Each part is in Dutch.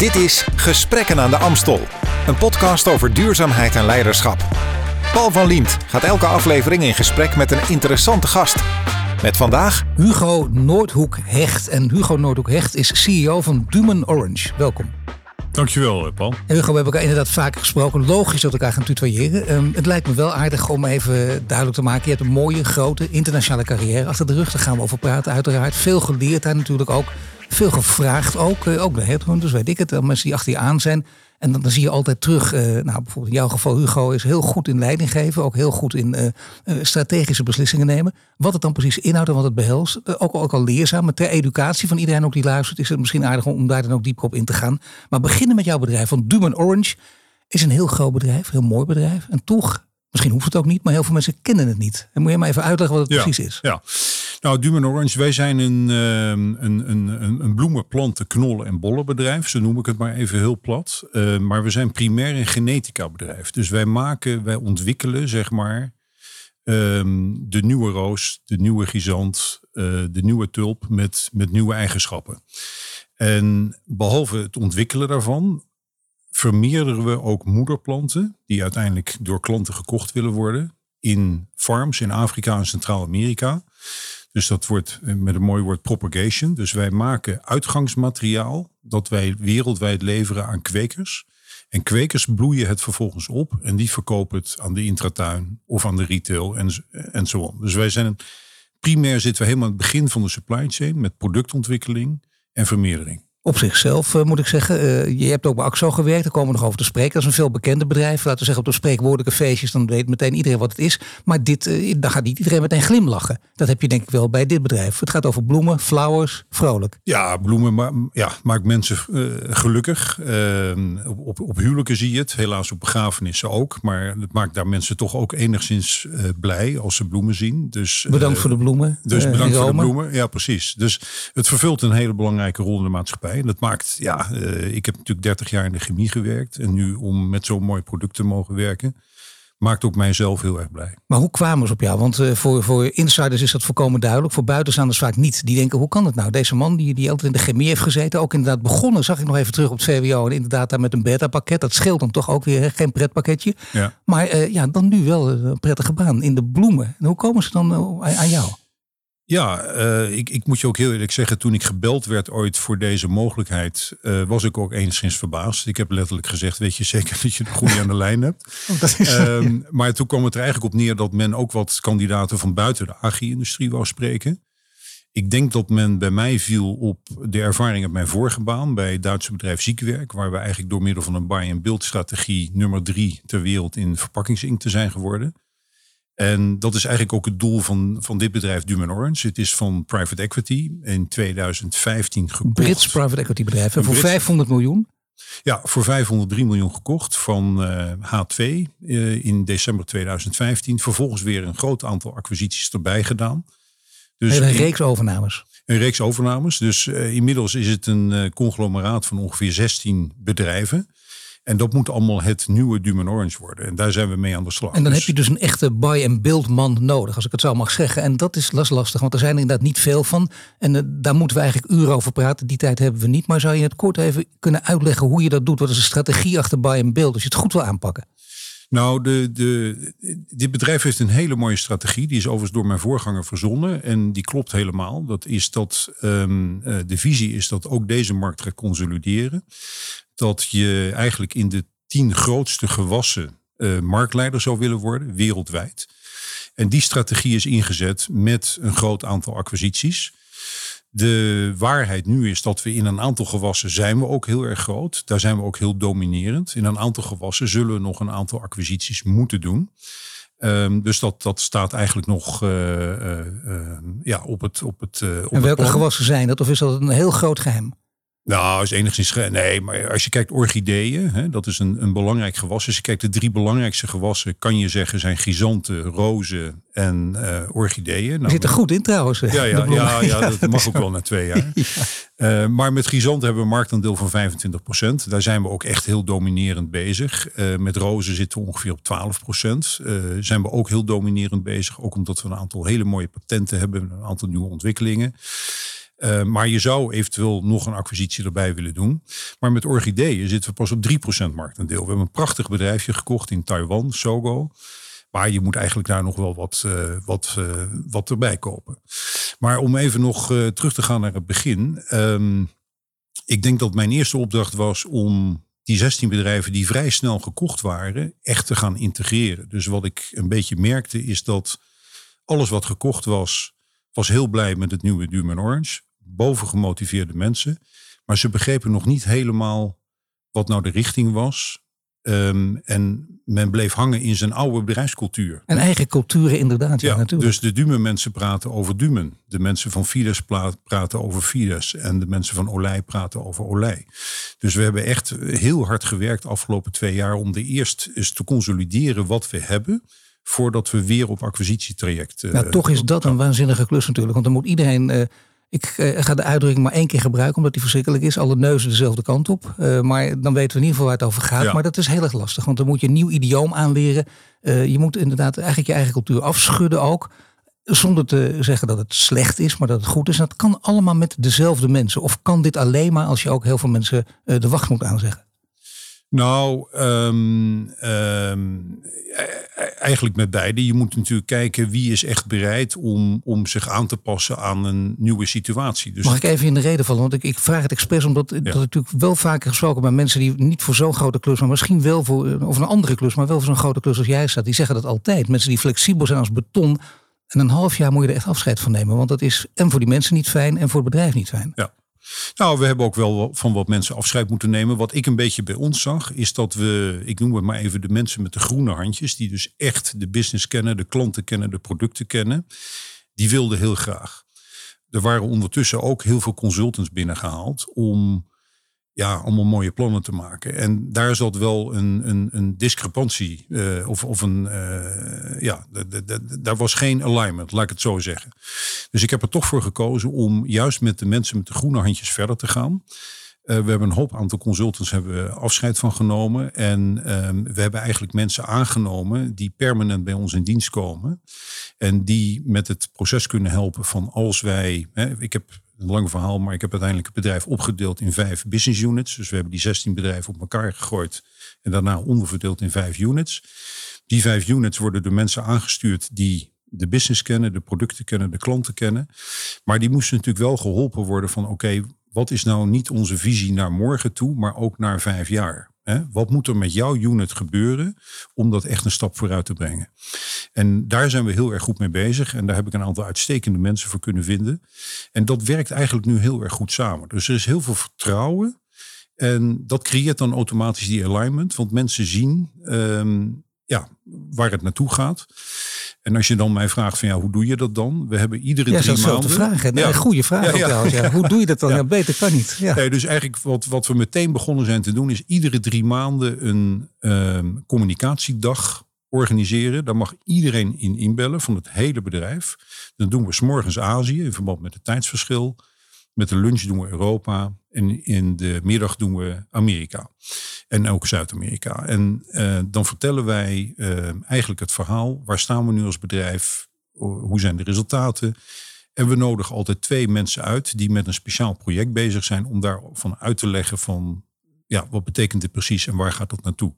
Dit is Gesprekken aan de Amstel, een podcast over duurzaamheid en leiderschap. Paul van Liemt gaat elke aflevering in gesprek met een interessante gast. Met vandaag Hugo Noordhoek Hecht. En Hugo Noordhoek Hecht is CEO van Dumen Orange. Welkom. Dankjewel, eh, Paul. En Hugo, we hebben elkaar inderdaad vaker gesproken. Logisch dat we elkaar gaan tutoyeren. Ehm, het lijkt me wel aardig om even duidelijk te maken. Je hebt een mooie, grote, internationale carrière achter de rug. Daar gaan we over praten, uiteraard. Veel geleerd daar natuurlijk ook. Veel gevraagd ook. eh, ook de headhunters, weet ik het. eh, Mensen die achter je aan zijn. En dan, dan zie je altijd terug, eh, nou bijvoorbeeld in jouw geval Hugo is heel goed in leiding geven. Ook heel goed in strategische beslissingen nemen. Wat het dan precies inhoudt en wat het behelst. eh, ook, ook al leerzaam, maar ter educatie van iedereen ook die luistert. Is het misschien aardig om, om daar dan ook dieper op in te gaan. Maar beginnen met jouw bedrijf. Want Duman Orange is een heel groot bedrijf, heel mooi bedrijf. En toch, misschien hoeft het ook niet, maar heel veel mensen kennen het niet. En moet je maar even uitleggen wat het Ja, precies is. Ja. Nou, Dumen Orange, wij zijn een, ehm, een, een, een, bloemen, knollen en bollenbedrijf. Zo noem ik het maar even heel plat. Eh, maar we zijn primair een genetica bedrijf. Dus wij maken, wij ontwikkelen zeg maar ehm, de nieuwe roos, de nieuwe gizant, eh, de nieuwe tulp met, met nieuwe eigenschappen. En behalve het ontwikkelen daarvan, vermeerderen we ook moederplanten die uiteindelijk door klanten gekocht willen worden in farms in Afrika en Centraal-Amerika. Dus dat wordt eh, met een mooi woord propagation. Dus wij maken uitgangsmateriaal dat wij wereldwijd leveren aan kwekers. En kwekers bloeien het vervolgens op en die verkopen het aan de intratuin of aan de retail en, zo. Dus wij zijn primair zitten we helemaal aan het begin van de supply chain met productontwikkeling en vermeerdering. Op zichzelf eh, moet ik zeggen. eh, je hebt ook bij AXO gewerkt, daar komen we nog over te spreken. Dat is een veel bekender bedrijf. Laten we zeggen op de spreekwoordelijke feestjes, dan weet meteen iedereen wat het is. Maar dit, eh, dan gaat niet iedereen meteen glimlachen. Dat heb je denk ik wel bij dit bedrijf. Het gaat over bloemen, flowers, vrolijk. Ja, bloemen ma ja, maakt mensen gelukkig. Op, op, op huwelijken zie je het, helaas op begrafenissen ook. Maar het maakt daar mensen toch ook enigszins blij als ze bloemen zien. Dus, Bedankt voor de bloemen. Dus bedankt voor de bloemen. Ja, precies. Dus het vervult een hele belangrijke rol in de maatschappij. En dat maakt, ja, eh, ik heb natuurlijk 30 jaar in de chemie gewerkt. En nu om met zo'n mooi product te mogen werken, maakt ook mijzelf heel erg blij. Maar hoe kwamen ze op jou? Want eh, voor, voor insiders is dat volkomen duidelijk. Voor buitenstaanders vaak niet. Die denken, hoe kan het nou? Deze man die, die altijd in de chemie heeft gezeten. Ook inderdaad begonnen, zag ik nog even terug op het VWO. En inderdaad daar met een beta-pakket. Dat scheelt dan toch ook weer, hè? geen pretpakketje. Ja. Maar eh, ja, dan nu wel een prettige baan in de bloemen. En hoe komen ze dan aan jou? Ja, eh, ik, ik moet je ook heel eerlijk zeggen, toen ik gebeld werd ooit voor deze mogelijkheid, eh, was ik ook enigszins verbaasd. Ik heb letterlijk gezegd, weet je zeker dat je de goede aan de lijn hebt? dat is, Ehm, maar toen kwam het er eigenlijk op neer dat men ook wat kandidaten van buiten de agri-industrie wou spreken. Ik denk dat men bij mij viel op de ervaring uit mijn vorige baan bij het Duitse bedrijf Ziekwerk, waar we eigenlijk door middel van een buy-and-build strategie nummer drie ter wereld in verpakkingsinkt te zijn geworden. En dat is eigenlijk ook het doel van, van dit bedrijf Duman Orange. Het is van private equity in 2015 gekocht. Brits private equity bedrijf. Voor Brits- 500 miljoen. Ja, voor 503 miljoen gekocht van eh, H2 eh, in december 2015. Vervolgens weer een groot aantal acquisities erbij gedaan. Dus Een reeks overnames. een reeks overnames. Dus eh, inmiddels is het een eh, conglomeraat van ongeveer 16 bedrijven. En dat moet allemaal het nieuwe Duman Orange worden. En daar zijn we mee aan de slag. En dan Dus- heb je dus een echte buy-and-build man nodig, als ik het zo mag zeggen. En dat is las- lastig, want er zijn er inderdaad niet veel van. En eh, daar moeten we eigenlijk uren over praten. Die tijd hebben we niet. Maar zou je het kort even kunnen uitleggen hoe je dat doet? Wat is de strategie achter buy-and-build, als je het goed wil aanpakken? Nou, de, de, dit bedrijf heeft een hele mooie strategie. Die is overigens door mijn voorganger verzonnen. En die klopt helemaal. Dat is dat ehm, eh, de visie is dat ook deze markt gaat consolideren. Dat je eigenlijk in de tien grootste gewassen eh, marktleider zou willen worden, wereldwijd. En die strategie is ingezet met een groot aantal acquisities. De waarheid nu is dat we in een aantal gewassen zijn we ook heel erg groot. Daar zijn we ook heel dominerend. In een aantal gewassen zullen we nog een aantal acquisities moeten doen. Ehm, dus dat, dat staat eigenlijk nog eh, eh, ja, op het, op het, op En welke gewassen zijn dat? Of is dat een heel groot geheim? Nou, is enigszins. Nee, maar als je kijkt orchideeën, hè, dat is een, een belangrijk gewas. Als je kijkt de drie belangrijkste gewassen, kan je zeggen zijn chrysanten, rozen en eh orchideeën. Nou, zit er goed in trouwens. Ja, ja, ja, ja, dat mag ook wel na twee jaar. Eh, maar met chrysanten hebben we een marktaandeel van 25% Daar zijn we ook echt heel dominerend bezig. Eh, met rozen zitten we ongeveer op 12% zijn we ook heel dominerend bezig. Ook omdat we een aantal hele mooie patenten hebben. Een aantal nieuwe ontwikkelingen. Uh, maar je zou eventueel nog een acquisitie erbij willen doen. Maar met orchideeën zitten we pas op 3% marktendeel. We hebben een prachtig bedrijfje gekocht in Taiwan, Sogo. Maar je moet eigenlijk daar nog wel wat, uh, wat, uh, wat erbij kopen. Maar om even nog terug te gaan naar het begin. Um, ik denk dat mijn eerste opdracht was om die 16 bedrijven die vrij snel gekocht waren, echt te gaan integreren. Dus wat ik een beetje merkte is dat alles wat gekocht was, was heel blij met het nieuwe Duum Orange. Boven gemotiveerde mensen. Maar ze begrepen nog niet helemaal wat nou de richting was. Um, en men bleef hangen in zijn oude bedrijfscultuur. En eigen culturen inderdaad, ja, natuurlijk. Dus de Dumen mensen praten over Dumen. De mensen van Fides praten over Fides. En de mensen van Olij praten over Olij. Dus we hebben echt heel hard gewerkt de afgelopen twee jaar... om de eerst eens te consolideren wat we hebben voordat we weer op acquisitietraject. Uh, nou, toch is dat een waanzinnige klus natuurlijk. Want dan moet iedereen uh, ik uh, ga de uitdrukking maar één keer gebruiken, omdat die verschrikkelijk is. Alle neuzen dezelfde kant op. Uh, maar dan weten we in ieder geval waar het over gaat. Ja. Maar dat is heel erg lastig, want dan moet je een nieuw idioom aanleren. Uh, je moet inderdaad eigenlijk je eigen cultuur afschudden ook. Zonder te zeggen dat het slecht is, maar dat het goed is. En dat kan allemaal met dezelfde mensen. Of kan dit alleen maar als je ook heel veel mensen de wacht moet aanzeggen? Nou, um, um, eigenlijk met beide. Je moet natuurlijk kijken wie is echt bereid om, om zich aan te passen aan een nieuwe situatie. Dus Mag ik even in de reden vallen? Want ik, ik vraag het expres omdat ja. dat natuurlijk wel vaker gesproken bij mensen die niet voor zo'n grote klus, maar misschien wel voor of een andere klus, maar wel voor zo'n grote klus als jij staat. Die zeggen dat altijd. Mensen die flexibel zijn als beton. En een half jaar moet je er echt afscheid van nemen. Want dat is en voor die mensen niet fijn en voor het bedrijf niet fijn. Ja. Nou, we hebben ook wel van wat mensen afscheid moeten nemen. Wat ik een beetje bij ons zag, is dat we, ik noem het maar even de mensen met de groene handjes, die dus echt de business kennen, de klanten kennen, de producten kennen, die wilden heel graag. Er waren ondertussen ook heel veel consultants binnengehaald om ja, allemaal mooie plannen te maken. En daar zat wel een, een, een discrepantie. Uh, of, of een. Uh, ja, daar was geen alignment, laat ik het zo zeggen. Dus ik heb er toch voor gekozen om juist met de mensen met de groene handjes verder te gaan. Uh, we hebben een hoop aantal consultants hebben afscheid van genomen. En ehm, we hebben eigenlijk mensen aangenomen die permanent bij ons in dienst komen. En die met het proces kunnen helpen van als wij. Hè, ik heb een lang verhaal, maar ik heb uiteindelijk het bedrijf opgedeeld in vijf business units. Dus we hebben die 16 bedrijven op elkaar gegooid en daarna onderverdeeld in vijf units. Die vijf units worden door mensen aangestuurd die de business kennen, de producten kennen, de klanten kennen. Maar die moesten natuurlijk wel geholpen worden van oké, wat is nou niet onze visie naar morgen toe, maar ook naar vijf jaar? Wat moet er met jouw unit gebeuren om dat echt een stap vooruit te brengen? En daar zijn we heel erg goed mee bezig. En daar heb ik een aantal uitstekende mensen voor kunnen vinden. En dat werkt eigenlijk nu heel erg goed samen. Dus er is heel veel vertrouwen. En dat creëert dan automatisch die alignment. Want mensen zien um, ja, waar het naartoe gaat. En als je dan mij vraagt van ja, hoe doe je dat dan? We hebben iedere ja, drie maanden. Vragen. Ja. Goede vraag ja, ook ja. Hoe doe je dat dan? Ja. beter kan niet. Ja. Nee, dus eigenlijk wat, wat we meteen begonnen zijn te doen is iedere drie maanden een um, communicatiedag organiseren. Daar mag iedereen in inbellen van het hele bedrijf. Dan doen we s'morgens Azië in verband met het tijdsverschil. Met de lunch doen we Europa. En in de middag doen we Amerika. En ook Zuid-Amerika. En uh, dan vertellen wij uh, eigenlijk het verhaal. Waar staan we nu als bedrijf? Hoe zijn de resultaten? En we nodigen altijd twee mensen uit die met een speciaal project bezig zijn om daarvan uit te leggen van ja, wat betekent dit precies en waar gaat dat naartoe?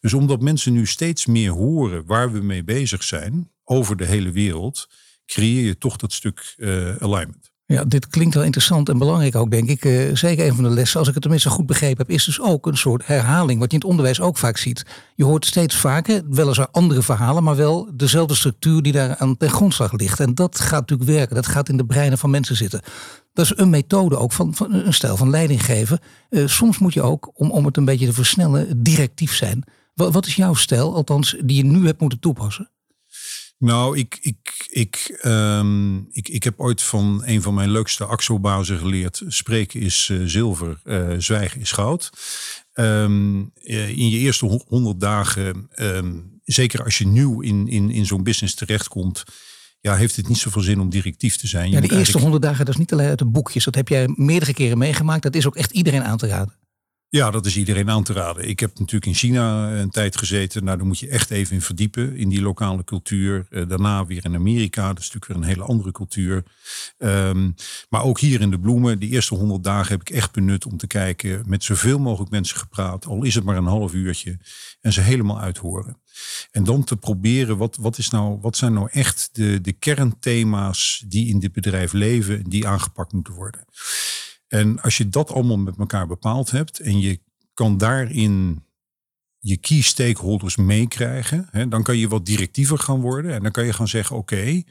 Dus omdat mensen nu steeds meer horen waar we mee bezig zijn over de hele wereld, creëer je toch dat stuk uh, alignment. Ja, dit klinkt wel interessant en belangrijk ook, denk ik. Uh, zeker een van de lessen, als ik het tenminste goed begrepen heb, is dus ook een soort herhaling, wat je in het onderwijs ook vaak ziet. Je hoort steeds vaker, weliswaar andere verhalen, maar wel dezelfde structuur die daar aan ten grondslag ligt. En dat gaat natuurlijk werken, dat gaat in de breinen van mensen zitten. Dat is een methode ook van, van een stijl van leiding geven. Uh, soms moet je ook, om, om het een beetje te versnellen, directief zijn. Wat, wat is jouw stijl, althans, die je nu hebt moeten toepassen? Nou, ik, ik, ik, um, ik, ik heb ooit van een van mijn leukste axelbazen geleerd: spreken is uh, zilver, uh, zwijgen is goud. Um, in je eerste honderd dagen, um, zeker als je nieuw in, in, in zo'n business terechtkomt, ja, heeft het niet zoveel zin om directief te zijn. Je ja, de eerste honderd dagen, dat is niet alleen uit de boekjes. Dat heb jij meerdere keren meegemaakt. Dat is ook echt iedereen aan te raden. Ja, dat is iedereen aan te raden. Ik heb natuurlijk in China een tijd gezeten. Nou, daar moet je echt even in verdiepen in die lokale cultuur. Eh, daarna weer in Amerika. Dat is natuurlijk weer een hele andere cultuur. Ehm, maar ook hier in de bloemen. Die eerste honderd dagen heb ik echt benut om te kijken. Met zoveel mogelijk mensen gepraat. Al is het maar een half uurtje. En ze helemaal uithoren. En dan te proberen, wat, wat, is nou, wat zijn nou echt de, de kernthema's die in dit bedrijf leven. Die aangepakt moeten worden. En als je dat allemaal met elkaar bepaald hebt en je kan daarin je key stakeholders meekrijgen, dan kan je wat directiever gaan worden. En dan kan je gaan zeggen, oké,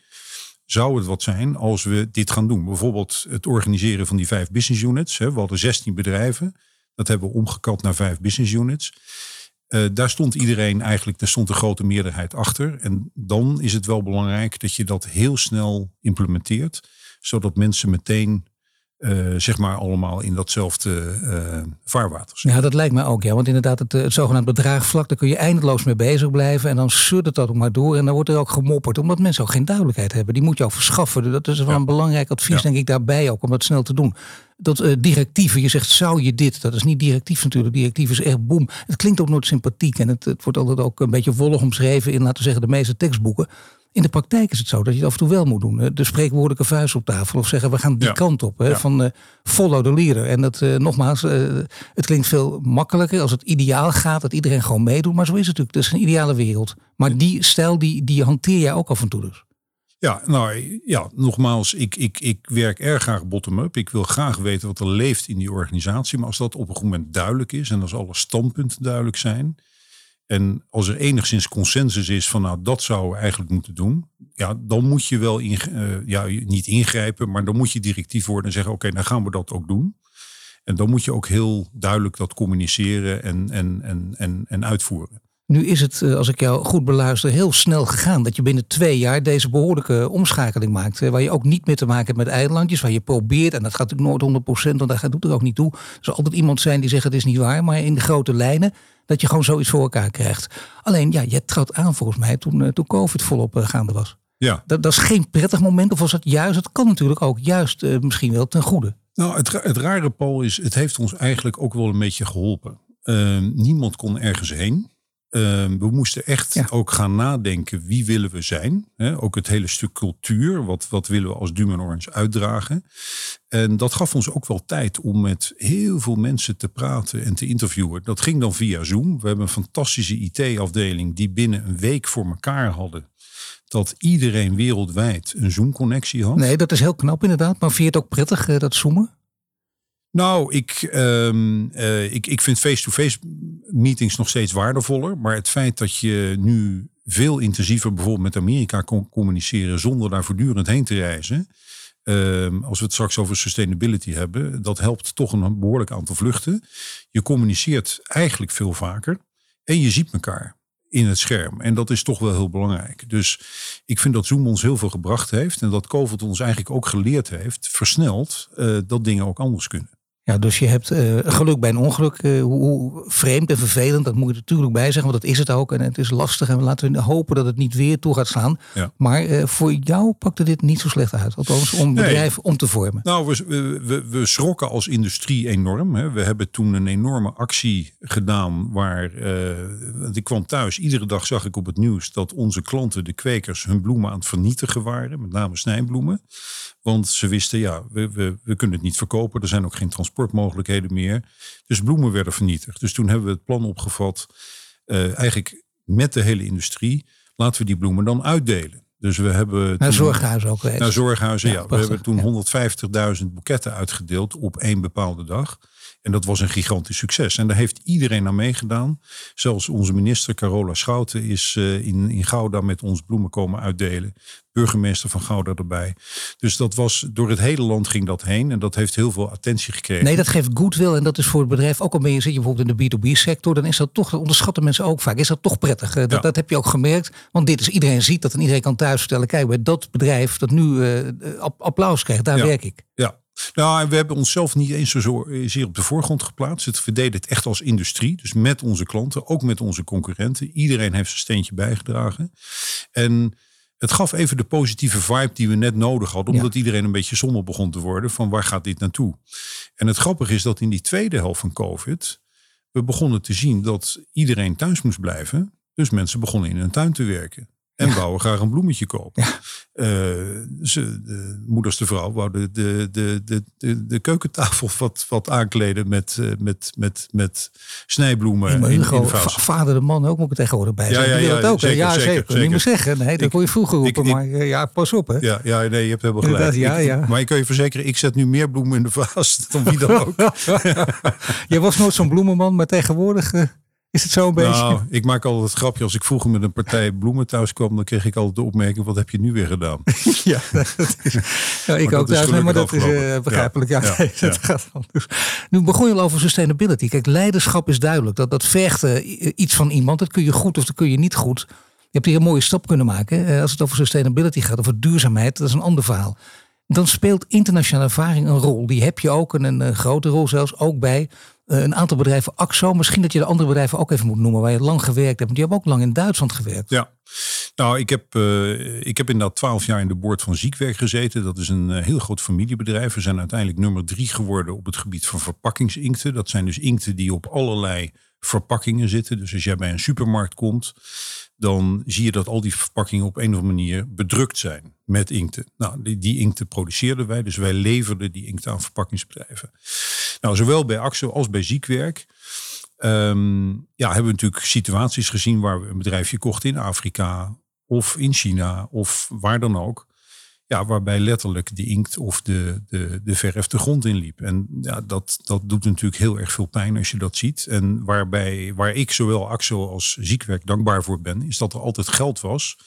zou het wat zijn als we dit gaan doen? Bijvoorbeeld het organiseren van die vijf business units. We hadden 16 bedrijven. Dat hebben we omgekat naar vijf business units. Uh, daar stond iedereen eigenlijk, daar stond een grote meerderheid achter. En dan is het wel belangrijk dat je dat heel snel implementeert. Zodat mensen meteen uh, zeg maar allemaal in datzelfde uh, vaarwater. Ja, dat lijkt me ook. Ja. Want inderdaad, het, het zogenaamde bedraagvlak, daar kun je eindeloos mee bezig blijven. En dan suddert dat ook maar door. En dan wordt er ook gemopperd. Omdat mensen ook geen duidelijkheid hebben. Die moet je ook verschaffen. Dat is wel een belangrijk advies, denk ik, daarbij ook. Om dat snel te doen. Dat uh, directieven, je zegt, zou je dit? Dat is niet directief natuurlijk. Directief is echt boem. Het klinkt ook nooit sympathiek. En het, het wordt altijd ook een beetje volg omschreven in, laten we zeggen, de meeste tekstboeken. In de praktijk is het zo dat je het af en toe wel moet doen. De spreekwoordelijke vuist op tafel. Of zeggen we gaan die kant op. Hè, Van uh, follow the leader. En dat uh, nogmaals, uh, het klinkt veel makkelijker als het ideaal gaat. Dat iedereen gewoon meedoet. Maar zo is het natuurlijk. Het is een ideale wereld. Maar die stijl die, die hanteer jij ook af en toe dus. Ja, nou ja, nogmaals, ik, ik, ik werk erg graag bottom-up. Ik wil graag weten wat er leeft in die organisatie. Maar als dat op een goed moment duidelijk is en als alle standpunten duidelijk zijn, en als er enigszins consensus is van nou dat zouden we eigenlijk moeten doen. Ja, dan moet je wel in, uh, ja, niet ingrijpen, maar dan moet je directief worden en zeggen oké, dan gaan we dat ook doen. En dan moet je ook heel duidelijk dat communiceren en, en, en, en, en uitvoeren. Nu is het, eh, als ik jou goed beluister, heel snel gegaan dat je binnen twee jaar deze behoorlijke omschakeling maakt. Waar je ook niet meer te maken hebt met eilandjes, waar je probeert, en dat gaat natuurlijk nooit 100%, want dat doet er ook niet toe. Er zal altijd iemand zijn die zegt het is niet waar, maar in de grote lijnen dat je gewoon zoiets voor elkaar krijgt. Alleen, ja, je trad aan volgens mij toen, uh, toen COVID volop gaande was. Ja. Dat, dat is geen prettig moment, of was dat juist? Het kan natuurlijk ook juist uh, misschien wel ten goede. Nou, het, het rare, Paul, is, het heeft ons eigenlijk ook wel een beetje geholpen. Ehm, niemand kon ergens heen. Ehm, we moesten echt ook gaan nadenken wie willen we zijn. He, ook het hele stuk cultuur, wat, wat willen we als Dumen Orange uitdragen. En dat gaf ons ook wel tijd om met heel veel mensen te praten en te interviewen. Dat ging dan via Zoom. We hebben een fantastische IT-afdeling die binnen een week voor elkaar hadden dat iedereen wereldwijd een Zoom-connectie had. Nee, dat is heel knap inderdaad. Maar vind je het ook prettig, eh, dat zoomen? Nou, ik, um, uh, ik, ik vind face-to-face meetings nog steeds waardevoller. Maar het feit dat je nu veel intensiever bijvoorbeeld met Amerika kon communiceren zonder daar voortdurend heen te reizen. Um, als we het straks over sustainability hebben, dat helpt toch een behoorlijk aantal vluchten. Je communiceert eigenlijk veel vaker en je ziet elkaar in het scherm. En dat is toch wel heel belangrijk. Dus ik vind dat Zoom ons heel veel gebracht heeft en dat COVID ons eigenlijk ook geleerd heeft, versneld, uh, dat dingen ook anders kunnen. Ja, dus je hebt uh, geluk bij een ongeluk. Uh, hoe, hoe, vreemd en vervelend, dat moet je natuurlijk bij zeggen, want dat is het ook. En het is lastig en laten we hopen dat het niet weer toe gaat slaan. Ja. Maar uh, voor jou pakte dit niet zo slecht uit, althans om nee. bedrijf om te vormen. Nou, we, we, we schrokken als industrie enorm. Hè. We hebben toen een enorme actie gedaan waar, ik kwam thuis, iedere dag zag ik op het nieuws dat onze klanten, de kwekers, hun bloemen aan het vernietigen waren. Met name snijbloemen. Want ze wisten, ja, we, we, we kunnen het niet verkopen. Er zijn ook geen transportmogelijkheden meer. Dus bloemen werden vernietigd. Dus toen hebben we het plan opgevat, uh, eigenlijk met de hele industrie, laten we die bloemen dan uitdelen. Dus we hebben. Naar zorghuizen ook. Naar zorghuizen, ja. ja. We hebben toen ja. 150.000 boeketten uitgedeeld op één bepaalde dag. En dat was een gigantisch succes. En daar heeft iedereen aan meegedaan. Zelfs onze minister Carola Schouten is uh, in, in Gouda met ons bloemen komen uitdelen. Burgemeester van Gouda erbij. Dus dat was door het hele land ging dat heen. En dat heeft heel veel attentie gekregen. Nee, dat geeft goodwill. En dat is voor het bedrijf ook al ben je zit je bijvoorbeeld in de B2B sector. Dan is dat toch, dat onderschatten mensen ook vaak. Is dat toch prettig? Dat, ja. dat heb je ook gemerkt. Want dit is iedereen ziet dat en iedereen kan thuis vertellen. Kijk, bij dat bedrijf dat nu uh, applaus krijgt, daar ja. werk ik. Ja, nou, we hebben onszelf niet eens zo zeer op de voorgrond geplaatst. Het verdeden het echt als industrie. Dus met onze klanten, ook met onze concurrenten. Iedereen heeft zijn steentje bijgedragen. En het gaf even de positieve vibe die we net nodig hadden. Omdat ja. iedereen een beetje somber begon te worden. Van waar gaat dit naartoe? En het grappige is dat in die tweede helft van COVID we begonnen te zien dat iedereen thuis moest blijven. Dus mensen begonnen in hun tuin te werken. En Ja. wouden graag een bloemetje kopen. Ja. Eh, ze, de moeders de vrouw wouden de, de, de, de, de keukentafel wat, wat aankleden met, eh, met, met, met snijbloemen maar in, in Hugo, vader de man ook moet ik tegenwoordig bij Ja, zeggen. ja, ja, het ook, hè? zeker, ja, zeker, zeker. Niet meer zeggen. Nee, dat Ik- kon je vroeger roepen. ik- maar eh, ja, pas op, hè. Ja, ja, nee, je hebt helemaal gelijk. Ja, Ik- ja. Maar ik kan je verzekeren, ik zet nu meer bloemen in de vaas dan wie dan ook. Jij was nooit zo'n bloemenman, maar tegenwoordig is het zo een beetje. Nou, ik maak altijd het grapje. Als ik vroeger met een partij bloemen thuis kwam, dan kreeg ik altijd de opmerking: wat heb je nu weer gedaan? ja, dat is, ja, ik dat ook is thuis, maar dat is eh, begrijpelijk. Ja, Ja, nee, ja, dat gaat anders. Nu begon je al over sustainability. Kijk, leiderschap is duidelijk. Dat, dat vergt iets van iemand. Dat kun je goed of dat kun je niet goed. Je hebt hier een mooie stap kunnen maken. Eh, als het over sustainability gaat, over duurzaamheid, dat is een ander verhaal. Dan speelt internationale ervaring een rol. Die heb je ook, en een grote rol zelfs, ook bij een aantal bedrijven. AXO, misschien dat je de andere bedrijven ook even moet noemen, waar je lang gewerkt hebt. Want die hebben ook lang in Duitsland gewerkt. Ja, nou, ik heb, eh, ik heb inderdaad twaalf jaar in de boord van Ziekwerk gezeten. Dat is een eh, heel groot familiebedrijf. We zijn uiteindelijk nummer drie geworden op het gebied van verpakkingsinkten. Dat zijn dus inkten die op allerlei verpakkingen zitten. Dus als jij bij een supermarkt komt, dan zie je dat al die verpakkingen op een of andere manier bedrukt zijn met inkten. Nou, die, die inkten produceerden wij, dus wij leverden die inkten aan verpakkingsbedrijven. Nou, zowel bij AXO als bij Ziekwerk Ehm, ja, hebben we natuurlijk situaties gezien waar we een bedrijfje kochten in Afrika of in China of waar dan ook. Ja, waarbij letterlijk de inkt of de, de, de verf de grond in liep. En ja, dat, dat doet natuurlijk heel erg veel pijn als je dat ziet. En waarbij, waar ik zowel AXO als Ziekwerk dankbaar voor ben, is dat er altijd geld was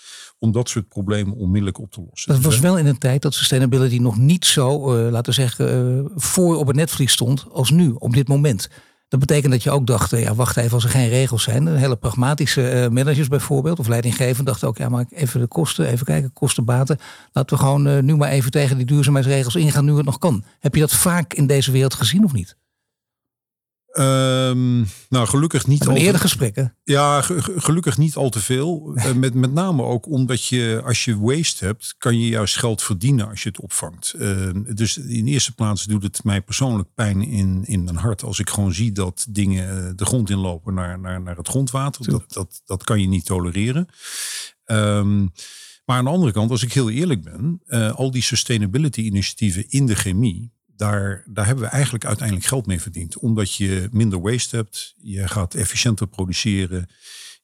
om dat soort problemen onmiddellijk op te lossen. Dat was we- wel in een tijd dat sustainability nog niet zo, eh, laten we zeggen, eh, voor op het netvlies stond als nu, op dit moment. Dat betekent dat je ook dacht, eh, ja, wacht even, als er geen regels zijn. Hele pragmatische managers bijvoorbeeld, of leidinggevenden, dachten ook, ja, maar even de kosten, even kijken, kosten, baten. Laten we gewoon nu maar even tegen die duurzaamheidsregels ingaan, nu het nog kan. Heb je dat vaak in deze wereld gezien of niet? Ehm, nou, gelukkig niet altijd. eerder gesprekken. Ja, ge- ge- gelukkig niet al te veel. Eh, Met, met name ook omdat je, als je waste hebt, kan je juist geld verdienen als je het opvangt. Eh, dus in eerste plaats doet het mij persoonlijk pijn in, in mijn hart als ik gewoon zie dat dingen eh, de grond inlopen naar, naar, naar het grondwater. Dat, dat, dat kan je niet tolereren. Ehm, maar aan de andere kant, als ik heel eerlijk ben, eh, al die sustainability initiatieven in de chemie, daar, daar hebben we eigenlijk uiteindelijk geld mee verdiend. Omdat je minder waste hebt, je gaat efficiënter produceren,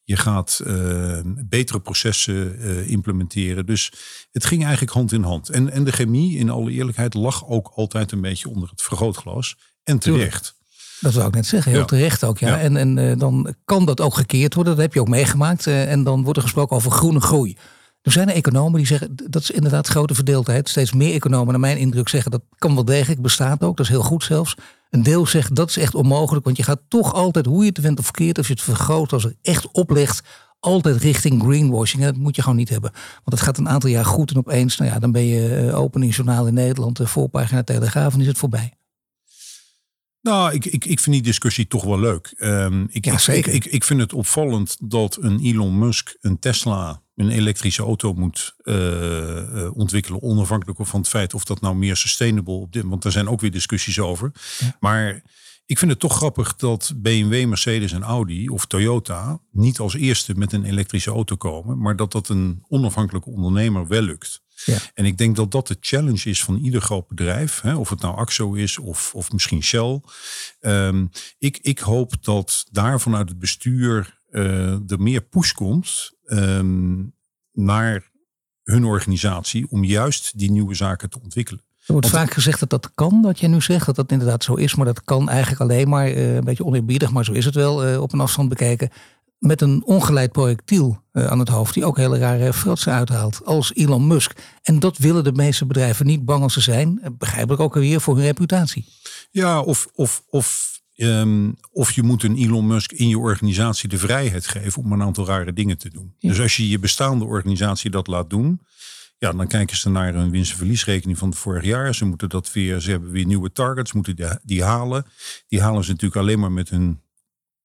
je gaat eh, betere processen eh, implementeren. Dus het ging eigenlijk hand in hand. En, en de chemie, in alle eerlijkheid, lag ook altijd een beetje onder het vergrootglas. En terecht. Dat zou ik net zeggen, heel Ja. terecht ook. Ja. Ja. En, en eh, dan kan dat ook gekeerd worden, dat heb je ook meegemaakt. En dan wordt er gesproken over groene groei. Er zijn er economen die zeggen, dat is inderdaad grote verdeeldheid. Steeds meer economen, naar mijn indruk, zeggen dat kan wel degelijk, bestaat ook. Dat is heel goed zelfs. Een deel zegt dat is echt onmogelijk, want je gaat toch altijd, hoe je het went of verkeerd, als je het vergroot, als het echt oplegt, altijd richting greenwashing. En dat moet je gewoon niet hebben. Want het gaat een aantal jaar goed en opeens, nou ja, dan ben je eh, openingsjournaal in Nederland, de voorpagina Telegraaf en is het voorbij. Nou, ik, ik, ik vind die discussie toch wel leuk. Ehm, ik, Ja, zeker. Ik, ik, ik vind het opvallend dat een Elon Musk een Tesla, een elektrische auto moet eh, eh, ontwikkelen. Onafhankelijk van het feit of dat nou meer sustainable op dit. Want er zijn ook weer discussies over. Maar ik vind het toch grappig dat BMW, Mercedes en Audi of Toyota niet als eerste met een elektrische auto komen. Maar dat dat een onafhankelijke ondernemer wel lukt. Ja. En ik denk dat dat de challenge is van ieder groot bedrijf. Hè, of het nou AXO is of, of misschien Shell. Ehm, ik, ik hoop dat daar vanuit het bestuur eh, er meer push komt ehm, naar hun organisatie om juist die nieuwe zaken te ontwikkelen. Er wordt vaak gezegd dat dat kan, wat jij nu zegt, dat dat inderdaad zo is. Maar dat kan eigenlijk alleen maar, eh, een beetje oneerbiedig, maar zo is het wel, eh, op een afstand bekeken. Met een ongeleid projectiel eh, aan het hoofd, die ook hele rare fratsen uithaalt, als Elon Musk. En dat willen de meeste bedrijven niet, bang als ze zijn. eh, Begrijpelijk ook weer voor hun reputatie. Ja, of, of, of, ehm, of je moet een Elon Musk in je organisatie de vrijheid geven om een aantal rare dingen te doen. Ja. Dus als je je bestaande organisatie dat laat doen, ja, dan kijken ze naar een winst- en verliesrekening van het vorig jaar. Ze moeten dat weer, ze hebben weer nieuwe targets, moeten die, die halen. Die halen ze natuurlijk alleen maar met hun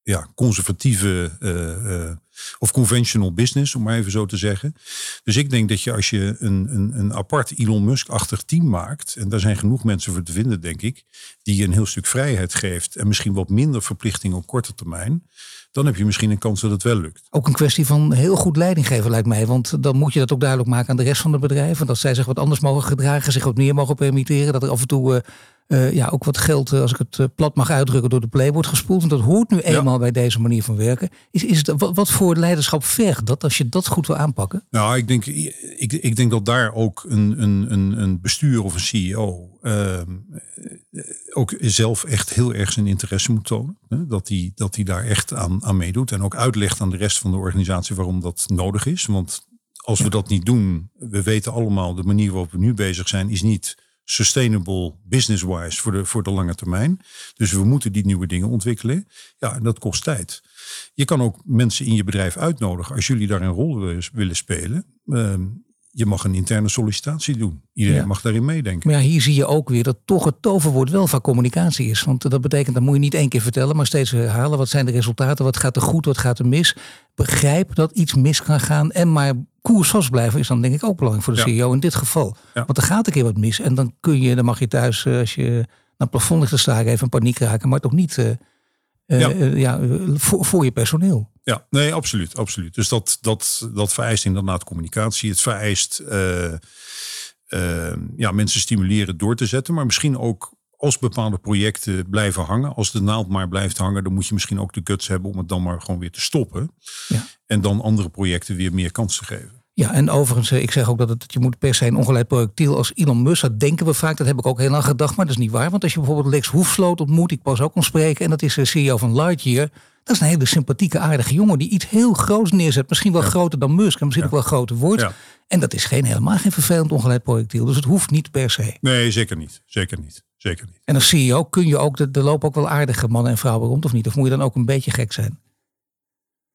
ja, conservatieve eh, eh, Of conventional business, om maar even zo te zeggen. Dus ik denk dat je als je een, een, een apart Elon Musk-achtig team maakt, en daar zijn genoeg mensen voor te vinden, denk ik, die je een heel stuk vrijheid geeft en misschien wat minder verplichting op korte termijn dan heb je misschien een kans dat het wel lukt. Ook een kwestie van heel goed leiding geven lijkt mij. Want dan moet je dat ook duidelijk maken aan de rest van het bedrijf. En dat zij zich wat anders mogen gedragen, zich wat meer mogen permitteren. Dat er af en toe uh, uh, ja, ook wat geld, uh, als ik het plat mag uitdrukken, door de play wordt gespoeld. Want dat hoort nu eenmaal bij deze manier van werken. Is, is het, wat, wat voor leiderschap vergt dat als je dat goed wil aanpakken? Nou, ik denk, ik, ik denk dat daar ook een, een, een, bestuur of een CEO ehm, ook zelf echt heel erg zijn interesse moet tonen. Hè? Dat hij dat hij daar echt aan, aan meedoet. En ook uitlegt aan de rest van de organisatie waarom dat nodig is. Want als we dat niet doen, we weten allemaal, de manier waarop we nu bezig zijn, is niet sustainable business-wise voor de, voor de lange termijn. Dus we moeten die nieuwe dingen ontwikkelen. Ja, en dat kost tijd. Je kan ook mensen in je bedrijf uitnodigen als jullie daar een rol willen spelen. Uh, je mag een interne sollicitatie doen. Iedereen ja. mag daarin meedenken. Maar ja, hier zie je ook weer dat toch het toverwoord wel van communicatie is. Want dat betekent, dat moet je niet één keer vertellen, maar steeds herhalen. Wat zijn de resultaten? Wat gaat er goed? Wat gaat er mis? Begrijp dat iets mis kan gaan en maar koers vast blijven is dan denk ik ook belangrijk voor de ja. CEO in dit geval. Want er gaat een keer wat mis en dan kun je, dan mag je thuis als je naar het plafond ligt te staan even een paniek raken, maar toch niet uh, ja. Uh, ja, voor, voor je personeel. Ja, nee, absoluut, absoluut. Dus dat, dat, dat vereist inderdaad communicatie. Het vereist uh, ja, mensen stimuleren door te zetten, maar misschien ook als bepaalde projecten blijven hangen, als de naald maar blijft hangen, dan moet je misschien ook de guts hebben om het dan maar gewoon weer te stoppen. Ja. En dan andere projecten weer meer kans te geven. Ja, en overigens, ik zeg ook dat, het, je moet per se een ongeleid projectiel als Elon Musk, dat denken we vaak, dat heb ik ook heel lang gedacht, maar dat is niet waar. Want als je bijvoorbeeld Lex Hoefsloot ontmoet, ik pas ook kon spreken, en dat is de CEO van Lightyear, dat is een hele sympathieke, aardige jongen die iets heel groots neerzet. Misschien wel ja. groter dan Musk en misschien ja. ook wel groter wordt. Ja. En dat is geen, helemaal geen vervelend ongeleid projectiel. Dus het hoeft niet per se. Nee, zeker niet. Zeker niet. Zeker niet. En als CEO kun je ook, er lopen ook wel aardige mannen en vrouwen rond of niet? Of moet je dan ook een beetje gek zijn?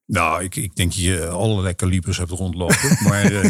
Nou, ik, ik denk je allerlei kalibers hebt rondlopen. maar uh,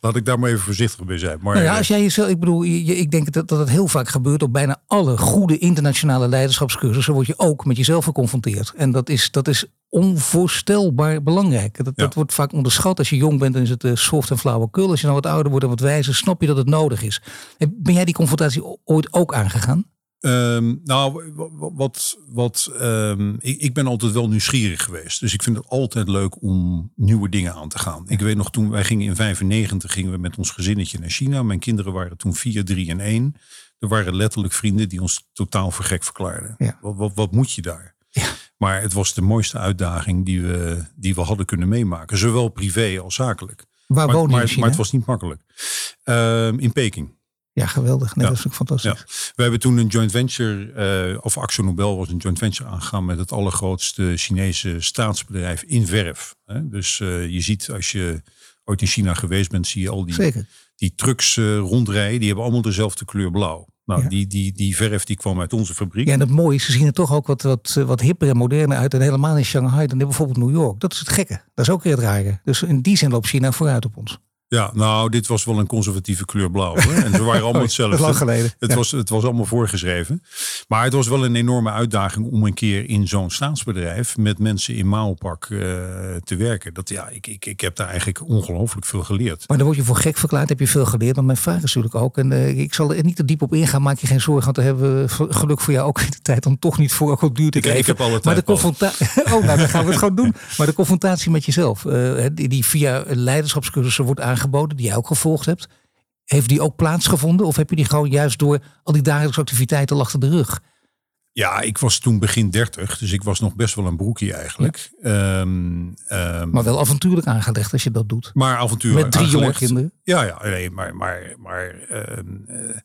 laat ik daar maar even voorzichtig mee zijn. Maar, nou ja, als jij jezelf, ik bedoel, je, ik denk dat, dat het heel vaak gebeurt op bijna alle goede internationale leiderschapscursussen. word je ook met jezelf geconfronteerd. En dat is, dat is onvoorstelbaar belangrijk. Dat, ja. dat wordt vaak onderschat. Als je jong bent, dan is het uh, soft en flauwekul. Als je nou wat ouder wordt en wat wijzer, snap je dat het nodig is. Ben jij die confrontatie ooit ook aangegaan? Um, nou, wat, wat um, ik, ik, ben altijd wel nieuwsgierig geweest. Dus ik vind het altijd leuk om nieuwe dingen aan te gaan. Ik weet nog toen wij gingen in 95 gingen we met ons gezinnetje naar China. Mijn kinderen waren toen 4, 3 en 1. Er waren letterlijk vrienden die ons totaal voor gek verklaarden. Ja. Wat, wat, wat, moet je daar? Ja. Maar het was de mooiste uitdaging die we, die we hadden kunnen meemaken. Zowel privé als zakelijk. Waar maar, wonen maar, maar het was niet makkelijk. Um, in Peking. Ja, geweldig. Nee, ja. Dat is ook fantastisch. Ja. We hebben toen een joint venture, uh, of Axo Nobel was een joint venture aangegaan met het allergrootste Chinese staatsbedrijf in verf. Hè? Dus uh, je ziet als je ooit in China geweest bent, zie je al die, Zeker. die trucks uh, rondrijden. Die hebben allemaal dezelfde kleur blauw. Nou, ja. die, die, die verf die kwam uit onze fabriek. Ja, en het mooie is, ze zien er toch ook wat, wat, wat hipper en moderner uit. En helemaal in Shanghai dan bijvoorbeeld New York. Dat is het gekke. Dat is ook weer het rare. Dus in die zin loopt China vooruit op ons. Ja, nou, dit was wel een conservatieve kleur blauw. Hè? En ze waren allemaal hetzelfde. lang geleden. Het, ja. was, het was allemaal voorgeschreven. Maar het was wel een enorme uitdaging om een keer in zo'n staatsbedrijf met mensen in mouwpak uh, te werken. Dat, ja, ik, ik, ik heb daar eigenlijk ongelooflijk veel geleerd. Maar dan word je voor gek verklaard, heb je veel geleerd. Want mijn vraag is natuurlijk ook, en uh, ik zal er niet te diep op ingaan, maak je geen zorgen. Want we hebben geluk voor jou ook in de tijd om toch niet voor, ook al duurt het ik, heb alle maar de confrontatie. oh, nou, dan gaan we het gewoon doen. Maar de confrontatie met jezelf, uh, die, die via leiderschapscursussen wordt aangeboden, die jij ook gevolgd hebt. Heeft die ook plaatsgevonden? Of heb je die gewoon juist door al die dagelijkse activiteiten achter de rug? Ja, ik was toen begin 30, dus ik was nog best wel een broekie eigenlijk. Ja. Um, um, maar wel avontuurlijk aangelegd als je dat doet. Maar avontuurlijk Met drie jonge kinderen. Ja, ja, nee, maar, maar, maar um, uh,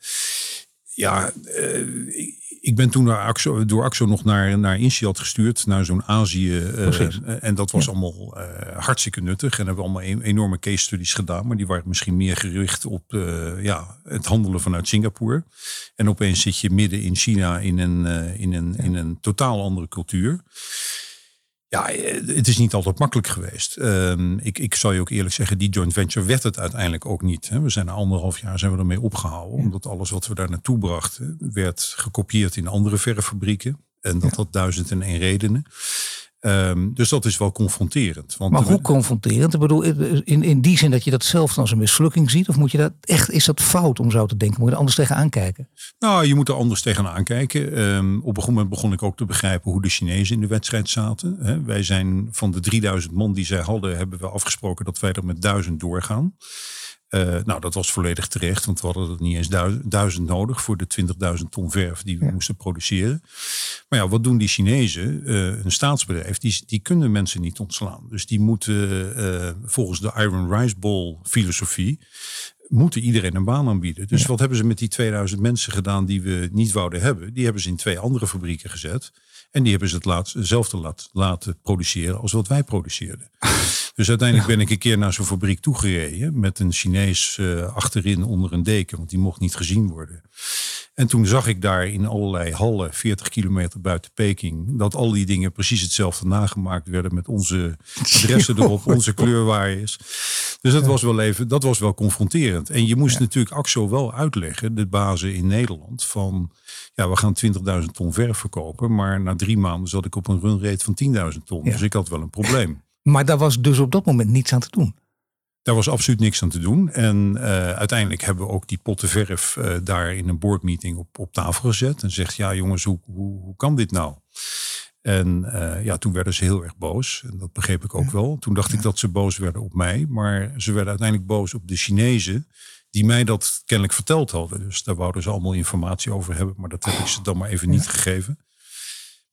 ja, uh, ik ben toen naar Axo, door Axo nog naar, naar Insiat gestuurd, naar zo'n Azië. Uh, en dat was ja. allemaal uh, hartstikke nuttig. En hebben we allemaal een, enorme case studies gedaan. Maar die waren misschien meer gericht op ja, het handelen vanuit Singapore. En opeens zit je midden in China in een, in een, ja. in een totaal andere cultuur. Ja, het is niet altijd makkelijk geweest. Um, ik, ik zal je ook eerlijk zeggen, die joint venture werd het uiteindelijk ook niet. Hè. We zijn na anderhalf jaar zijn we ermee opgehouden. Omdat alles wat we daar naartoe brachten, werd gekopieerd in andere verffabrieken. En dat had duizend en één redenen. Ehm, dus dat is wel confronterend. Want maar hoe confronterend? Ik bedoel, in, in die zin dat je dat zelf als een mislukking ziet? Of moet je dat echt, is dat fout om zo te denken? Moet je er anders tegenaan kijken? Nou, je moet er anders tegenaan kijken. Um, op een gegeven moment begon ik ook te begrijpen hoe de Chinezen in de wedstrijd zaten. wij zijn van de 3000 man die zij hadden, hebben we afgesproken dat wij er met 1000 doorgaan. Uh, nou, dat was volledig terecht, want we hadden er niet eens duizend, nodig voor de 20.000 ton verf die we moesten produceren. Maar ja, wat doen die Chinezen? Uh, een staatsbedrijf, die, die kunnen mensen niet ontslaan. Dus die moeten uh, volgens de Iron Rice Bowl filosofie, moeten iedereen een baan aanbieden. Dus wat hebben ze met die 2000 mensen gedaan die we niet wouden hebben? Die hebben ze in twee andere fabrieken gezet. En die hebben ze het laat, hetzelfde laten produceren als wat wij produceerden. Dus uiteindelijk ben ik een keer naar zo'n fabriek toegereden met een Chinees uh, achterin onder een deken, want die mocht niet gezien worden. En toen zag ik daar in allerlei hallen, 40 kilometer buiten Peking, dat al die dingen precies hetzelfde nagemaakt werden met onze adressen erop, onze kleurwaaiers. Dus dat was wel even, dat was wel confronterend. En je moest natuurlijk AXO wel uitleggen, de bazen in Nederland, van ja, we gaan 20.000 ton verf verkopen, maar na drie maanden zat ik op een runrate van 10.000 ton. Dus ik had wel een probleem. Maar daar was dus op dat moment niets aan te doen. Daar was absoluut niks aan te doen. En uh, uiteindelijk hebben we ook die potten verf uh, daar in een boardmeeting op, op tafel gezet. En zegt, ja jongens, hoe, hoe, hoe kan dit nou? En uh, ja, toen werden ze heel erg boos. En dat begreep ik ook wel. Toen dacht ik dat ze boos werden op mij. Maar ze werden uiteindelijk boos op de Chinezen. Die mij dat kennelijk verteld hadden. Dus daar wouden ze allemaal informatie over hebben. Maar dat heb ik ze dan maar even niet gegeven.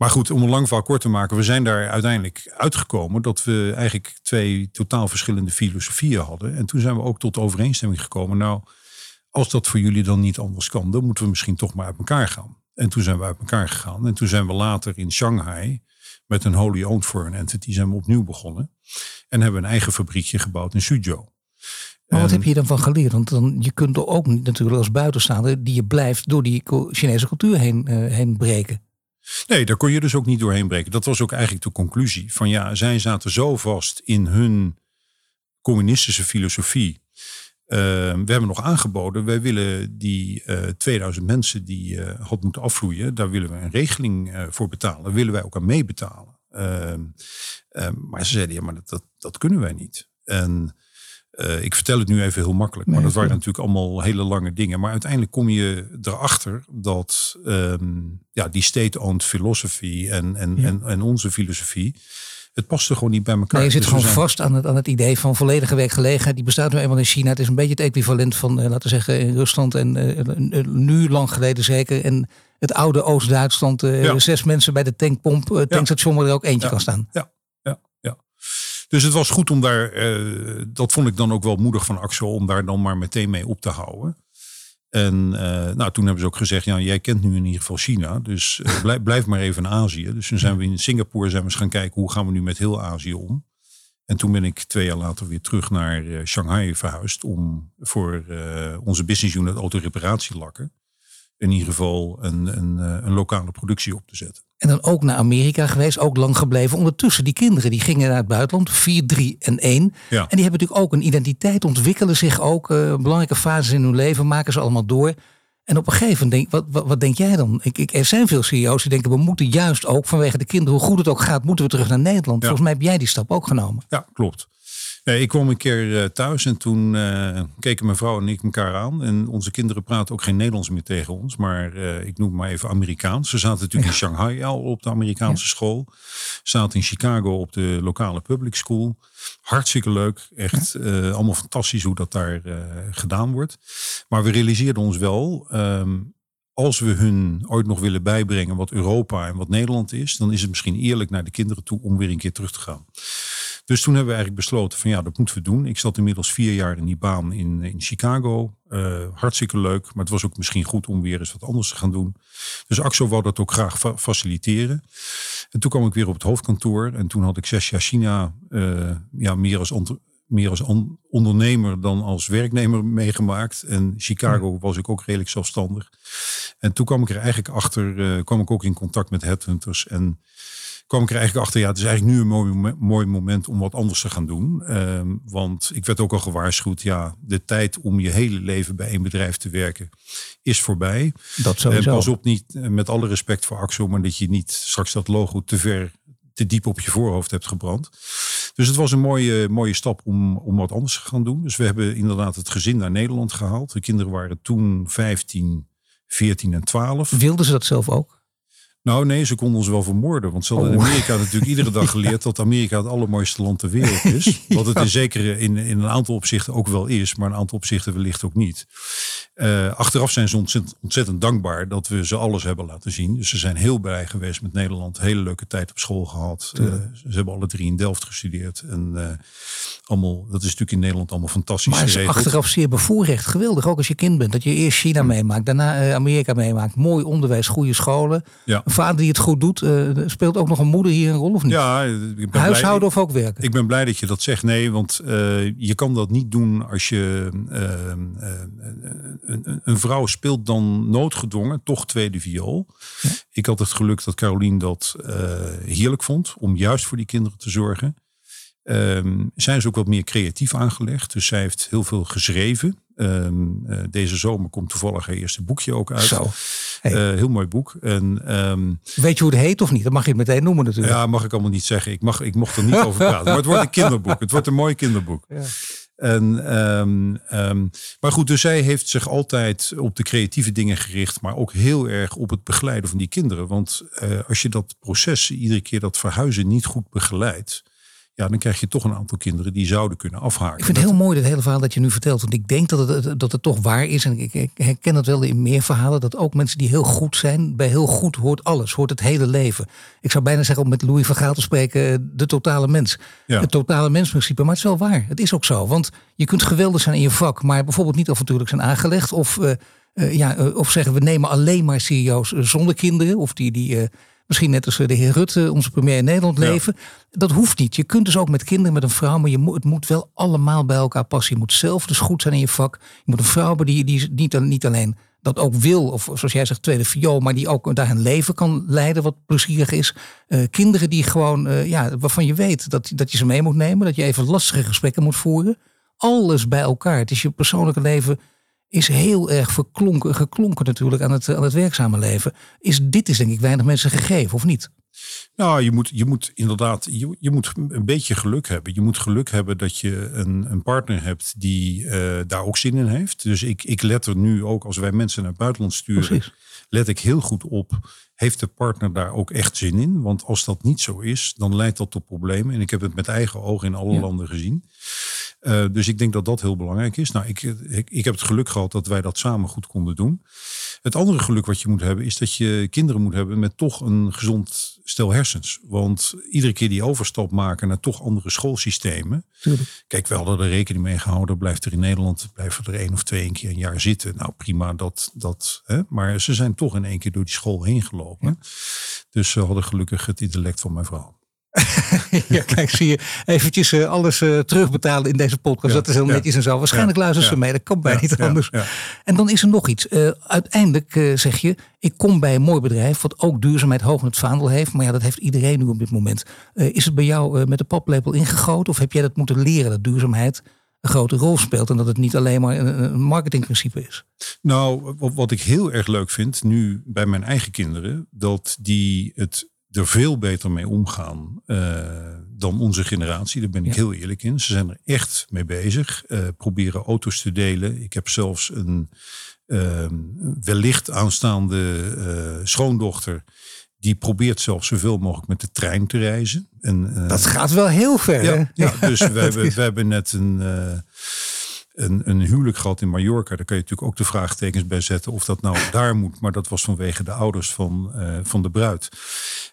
Maar goed, om een lang verhaal kort te maken, we zijn daar uiteindelijk uitgekomen dat we eigenlijk twee totaal verschillende filosofieën hadden. En toen zijn we ook tot overeenstemming gekomen. Nou, als dat voor jullie dan niet anders kan, dan moeten we misschien toch maar uit elkaar gaan. En toen zijn we uit elkaar gegaan. En toen zijn we later in Shanghai met een wholly owned foreign entity zijn we opnieuw begonnen. En hebben een eigen fabriekje gebouwd in Suzhou. Maar wat heb je dan van geleerd? Want dan, je kunt er ook natuurlijk als buitenstaander die je blijft door die Chinese cultuur heen, uh, heen breken. Nee, daar kon je dus ook niet doorheen breken. Dat was ook eigenlijk de conclusie. Van ja, zij zaten zo vast in hun communistische filosofie. Uh, we hebben nog aangeboden, wij willen die uh, eh, 2000 mensen die uh, had moeten afvloeien, daar willen we een regeling voor betalen. Daar willen wij ook aan meebetalen. Ehm, ehm, maar ze zeiden, ja, maar dat, dat, dat kunnen wij niet. En uh, ik vertel het nu even heel makkelijk, maar dat waren natuurlijk allemaal hele lange dingen. Maar uiteindelijk kom je erachter dat um, ja, die state-owned philosophy en, en, en, en, onze filosofie, het past er gewoon niet bij elkaar. Nee, je zit dus gewoon vast aan het, aan het idee van volledige werkgelegenheid. Die bestaat nu eenmaal in China. Het is een beetje het equivalent van, uh, laten we zeggen, in Rusland en uh, nu lang geleden zeker. En het oude Oost-Duitsland, ja. zes mensen bij de tankpomp, tankstation waar er ook eentje ja. kan staan. Ja, dus het was goed om daar, uh, dat vond ik dan ook wel moedig van Axel, om daar dan maar meteen mee op te houden. En uh, nou, toen hebben ze ook gezegd, ja, jij kent nu in ieder geval China, dus uh, blijf, blijf, maar even in Azië. Dus toen zijn we in Singapore zijn we eens gaan kijken, hoe gaan we nu met heel Azië om? En toen ben ik twee jaar later weer terug naar Shanghai verhuisd om voor onze business unit autoreparatielakken in ieder geval een, een, een lokale productie op te zetten. En dan ook naar Amerika geweest, ook lang gebleven. Ondertussen, die kinderen die gingen naar het buitenland, 4, 3 en 1. Ja. En die hebben natuurlijk ook een identiteit, ontwikkelen zich ook. Uh, belangrijke fases in hun leven maken ze allemaal door. En op een gegeven moment, denk, wat, wat, wat denk jij dan? Ik, ik, er zijn veel CEO's die denken, we moeten juist ook vanwege de kinderen, hoe goed het ook gaat, moeten we terug naar Nederland. Volgens mij heb jij die stap ook genomen. Ja, klopt. Ja, ik kwam een keer eh, thuis en toen uh, keken mijn vrouw en ik elkaar aan. En onze kinderen praten ook geen Nederlands meer tegen ons, maar ik noem maar even Amerikaans. Ze zaten natuurlijk in Shanghai al op de Amerikaanse school. Zaten in Chicago op de lokale public school. Hartstikke leuk. Echt allemaal fantastisch hoe dat daar gedaan wordt. Maar we realiseerden ons wel, um, als we hun ooit nog willen bijbrengen wat Europa en wat Nederland is, dan is het misschien eerlijk naar de kinderen toe om weer een keer terug te gaan. Dus toen hebben we eigenlijk besloten van ja, dat moeten we doen. Ik zat inmiddels vier jaar in die baan in, in Chicago. Uh, hartstikke leuk, maar het was ook misschien goed om weer eens wat anders te gaan doen. Dus Axo wou dat ook graag fa faciliteren. En toen kwam ik weer op het hoofdkantoor en toen had ik zes jaar China uh, ja, meer als meer als ondernemer dan als werknemer meegemaakt. En Chicago was ik ook redelijk zelfstandig. En toen kwam ik er eigenlijk achter, uh, kwam ik ook in contact met headhunters. En kwam ik er eigenlijk achter, ja, het is eigenlijk nu een mooi, mooi moment om wat anders te gaan doen. Um, want ik werd ook al gewaarschuwd, ja, de tijd om je hele leven bij één bedrijf te werken is voorbij. Dat sowieso. En pas op niet, met alle respect voor Axel, maar dat je niet straks dat logo te ver te diep op je voorhoofd hebt gebrand. Dus het was een mooie, mooie stap om, om wat anders te gaan doen. Dus we hebben inderdaad het gezin naar Nederland gehaald. De kinderen waren toen 15, 14 en 12. Wilden ze dat zelf ook? Nou nee, ze konden ons wel vermoorden. Want ze hadden in Oh. Amerika natuurlijk iedere dag geleerd dat Amerika het allermooiste land ter wereld is. Wat het in zekere, in, in een aantal opzichten ook wel is, maar een aantal opzichten wellicht ook niet. Eh, achteraf zijn ze ontzettend, ontzettend dankbaar dat we ze alles hebben laten zien. Dus ze zijn heel blij geweest met Nederland. Hele leuke tijd op school gehad. Eh, ze hebben alle drie in Delft gestudeerd. En eh, allemaal, dat is natuurlijk in Nederland allemaal fantastisch Maar is achteraf zeer bevoorrecht. Geweldig, ook als je kind bent. Dat je eerst China meemaakt, daarna Amerika meemaakt. Mooi onderwijs, goede scholen. Ja. Vader die het goed doet. eh, speelt ook nog een moeder hier een rol of niet? Ja, ik ben blij- Huishouden of ook werken? Ik ben blij dat je dat zegt. Nee, want eh, je kan dat niet doen als je. eh, een, een- vrouw speelt dan noodgedwongen toch tweede viool. Ik had het geluk dat Carolien dat heerlijk vond om juist voor die kinderen te zorgen. Ehm, zij is ook wat meer creatief aangelegd. Dus zij heeft heel veel geschreven. Ehm, eh, deze zomer komt toevallig haar eerste boekje ook uit. Zo. Hey. Eh, heel mooi boek. En ehm, Weet je hoe het heet of niet? Dat mag je het meteen noemen natuurlijk. ja, mag ik allemaal niet zeggen. Ik, mag, ik mocht er niet over praten. Maar het wordt een kinderboek. Het wordt een mooi kinderboek. Ja. En, ehm, maar goed, dus zij heeft zich altijd op de creatieve dingen gericht. Maar ook heel erg op het begeleiden van die kinderen. Want eh, als je dat proces, iedere keer dat verhuizen niet goed begeleidt. Ja, dan krijg je toch een aantal kinderen die zouden kunnen afhaken. Ik vind het heel mooi dat hele verhaal dat je nu vertelt. Want ik denk dat het, dat het toch waar is. En ik, herken dat wel in meer verhalen. Dat ook mensen die heel goed zijn. Bij heel goed hoort alles. Hoort het hele leven. Ik zou bijna zeggen om met Louis van Gaal te spreken. De totale mens. Ja. Het totale mensprincipe. Maar het is wel waar. Het is ook zo. Want je kunt geweldig zijn in je vak. Maar bijvoorbeeld niet avontuurlijk zijn aangelegd. Of, eh, eh, ja, eh, of zeggen we nemen alleen maar serieus zonder kinderen. Of die... die Misschien net als eh, de heer Rutte, onze premier in Nederland Ja. leven. Dat hoeft niet. Je kunt dus ook met kinderen, met een vrouw, maar je moet, het moet wel allemaal bij elkaar passen. Je moet zelf dus goed zijn in je vak. Je moet een vrouw hebben die, die niet, niet alleen dat ook wil, of zoals jij zegt, tweede viool, maar die ook daar een leven kan leiden wat plezierig is. Eh, kinderen die gewoon, eh, ja, waarvan je weet dat, dat je ze mee moet nemen, dat je even lastige gesprekken moet voeren. Alles bij elkaar. Het is je persoonlijke leven is heel erg verklonken, geklonken natuurlijk aan het, aan het werkzame leven. Is, dit is denk ik weinig mensen gegeven, of niet? Nou, je moet, je moet inderdaad, je, je moet een beetje geluk hebben. Je moet geluk hebben dat je een, een partner hebt die eh, daar ook zin in heeft. Dus ik, ik let er nu ook, als wij mensen naar het buitenland sturen, Precies. let ik heel goed op. Heeft de partner daar ook echt zin in? Want als dat niet zo is, dan leidt dat tot problemen. En ik heb het met eigen ogen in alle Ja. landen gezien. Eh, dus ik denk dat dat heel belangrijk is. Nou, ik, ik, ik heb het geluk gehad dat wij dat samen goed konden doen. Het andere geluk wat je moet hebben is dat je kinderen moet hebben met toch een gezond stel hersens. Want iedere keer die overstap maken naar toch andere schoolsystemen. Tuurlijk. Kijk, we hadden er rekening mee gehouden. Blijft er in Nederland blijven er één of twee een keer een jaar zitten. Nou prima, dat, dat, hè? maar ze zijn toch in één keer door die school heen gelopen. Dus ze hadden gelukkig het intellect van mijn vrouw. Ja, kijk, zie je eventjes eh, alles eh, terugbetalen in deze podcast. Ja, dat is heel ja. netjes en zo. Waarschijnlijk Ja, luisteren ze mee. Dat kan bijna niet anders. En dan is er nog iets. Eh, uiteindelijk zeg je, ik kom bij een mooi bedrijf... wat ook duurzaamheid hoog in het vaandel heeft. Maar ja, dat heeft iedereen nu op dit moment. Is het bij jou met de paplepel ingegoten? Of heb jij dat moeten leren, dat duurzaamheid een grote rol speelt... en dat het niet alleen maar een, marketingprincipe is? Nou, wat ik heel erg leuk vind nu bij mijn eigen kinderen, dat die het er veel beter mee omgaan eh, dan onze generatie. Daar ben ik Ja. heel eerlijk in. Ze zijn er echt mee bezig. eh, proberen auto's te delen. Ik heb zelfs een ehm, wellicht aanstaande eh, schoondochter. Die probeert zelfs zoveel mogelijk met de trein te reizen. En, Dat gaat wel heel ver. ja, ja, dus we hebben, is- we hebben net een, een, een huwelijk gehad in Mallorca. Daar kan je natuurlijk ook de vraagtekens bij zetten of dat nou daar moet. Maar dat was vanwege de ouders van, van de bruid.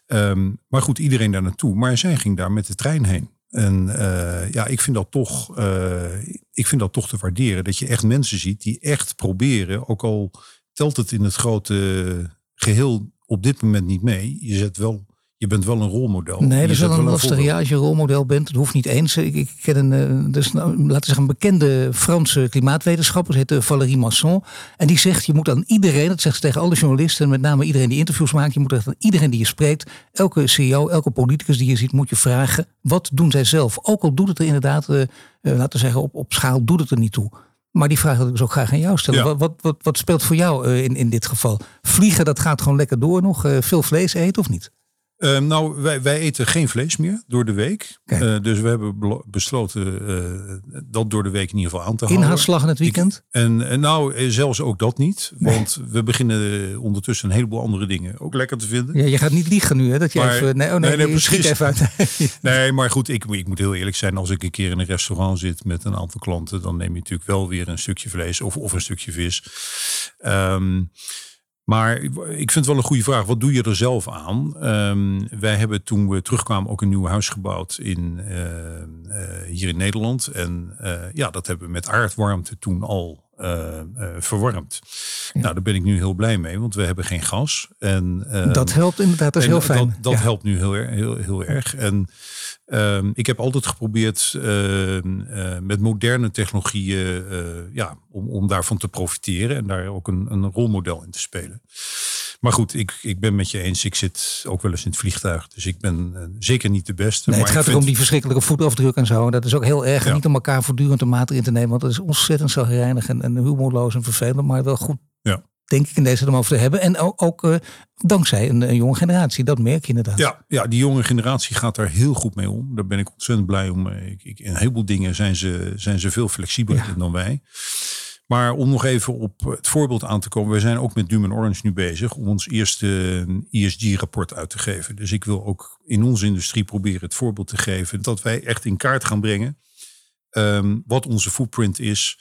Ehm, maar goed, iedereen daar naartoe. Maar zij ging daar met de trein heen. En eh, ja, ik vind, dat toch, eh, ik vind dat toch te waarderen. Dat je echt mensen ziet die echt proberen. Ook al telt het in het grote geheel op dit moment niet mee. Je, zet wel, je bent wel een rolmodel. Nee, dat is wel een voorbeeld. Ja, als je rolmodel bent, dat hoeft niet eens. Ik, ik ken een, dus, nou, laten we zeggen, een bekende Franse klimaatwetenschapper, heet eh, Valérie Masson. En die zegt, je moet aan iedereen, dat zegt ze tegen alle journalisten, en met name iedereen die interviews maakt, je moet echt aan iedereen die je spreekt, elke CEO, elke politicus die je ziet, moet je vragen, wat doen zij zelf? Ook al doet het er inderdaad, eh, laten we zeggen, op, op schaal doet het er niet toe. Maar die vraag wil ik dus ook graag aan jou stellen. Ja. Wat, wat, wat, wat speelt voor jou in, in dit geval? Vliegen, dat gaat gewoon lekker door nog. Veel vlees eten of niet? Ehm, nou, wij, wij eten geen vlees meer door de week. Eh, dus we hebben besloten eh, dat door de week in ieder geval aan te houden. Inhaalslag in het weekend? En, en nou, eh, zelfs ook dat niet. Want we beginnen ondertussen een heleboel andere dingen ook lekker te vinden. Ja, je gaat niet liegen nu, hè? Dat je Maar- even. Nee, oh nee, nee, nee, precies. even uit. Nee, maar goed, ik, ik moet heel eerlijk zijn. Als ik een keer in een restaurant zit met een aantal klanten, dan neem je natuurlijk wel weer een stukje vlees of, of een stukje vis. Ehm, maar ik vind het wel een goede vraag. Wat doe je er zelf aan? Ehm, wij hebben toen we terugkwamen ook een nieuw huis gebouwd in, eh, eh, hier in Nederland. En eh, ja, dat hebben we met aardwarmte toen al eh, eh, verwarmd. Nou, daar ben ik nu heel blij mee, want we hebben geen gas. En, ehm, Dat helpt inderdaad, dat is heel fijn. Dat, dat Ja. helpt nu heel, heel, heel erg. En ehm, ik heb altijd geprobeerd ehm, eh, met moderne technologieën ja, om, om daarvan te profiteren en daar ook een, een rolmodel in te spelen. Maar goed, ik, ik ben met je eens. Ik zit ook wel eens in het vliegtuig. Dus ik ben eh, zeker niet de beste. Nee, maar het gaat ook om vind- die verschrikkelijke voetafdruk en zo. Dat is ook heel erg. En Ja. Niet om elkaar voortdurend de maat in te nemen. Want dat is ontzettend zagrijnig en, en humorloos en vervelend. Maar wel goed, Ja. denk ik, in deze om over te hebben. En ook, ook eh, dankzij een, een jonge generatie. Dat merk je inderdaad. Ja, ja, die jonge generatie gaat daar heel goed mee om. Daar ben ik ontzettend blij om. Ik, ik, in een heleboel dingen zijn ze, zijn ze veel flexibeler Ja. dan wij. Maar om nog even op het voorbeeld aan te komen. We zijn ook met Duum Orange nu bezig om ons eerste ESG-rapport uit te geven. Dus ik wil ook in onze industrie proberen het voorbeeld te geven. Dat wij echt in kaart gaan brengen ehm, wat onze footprint is.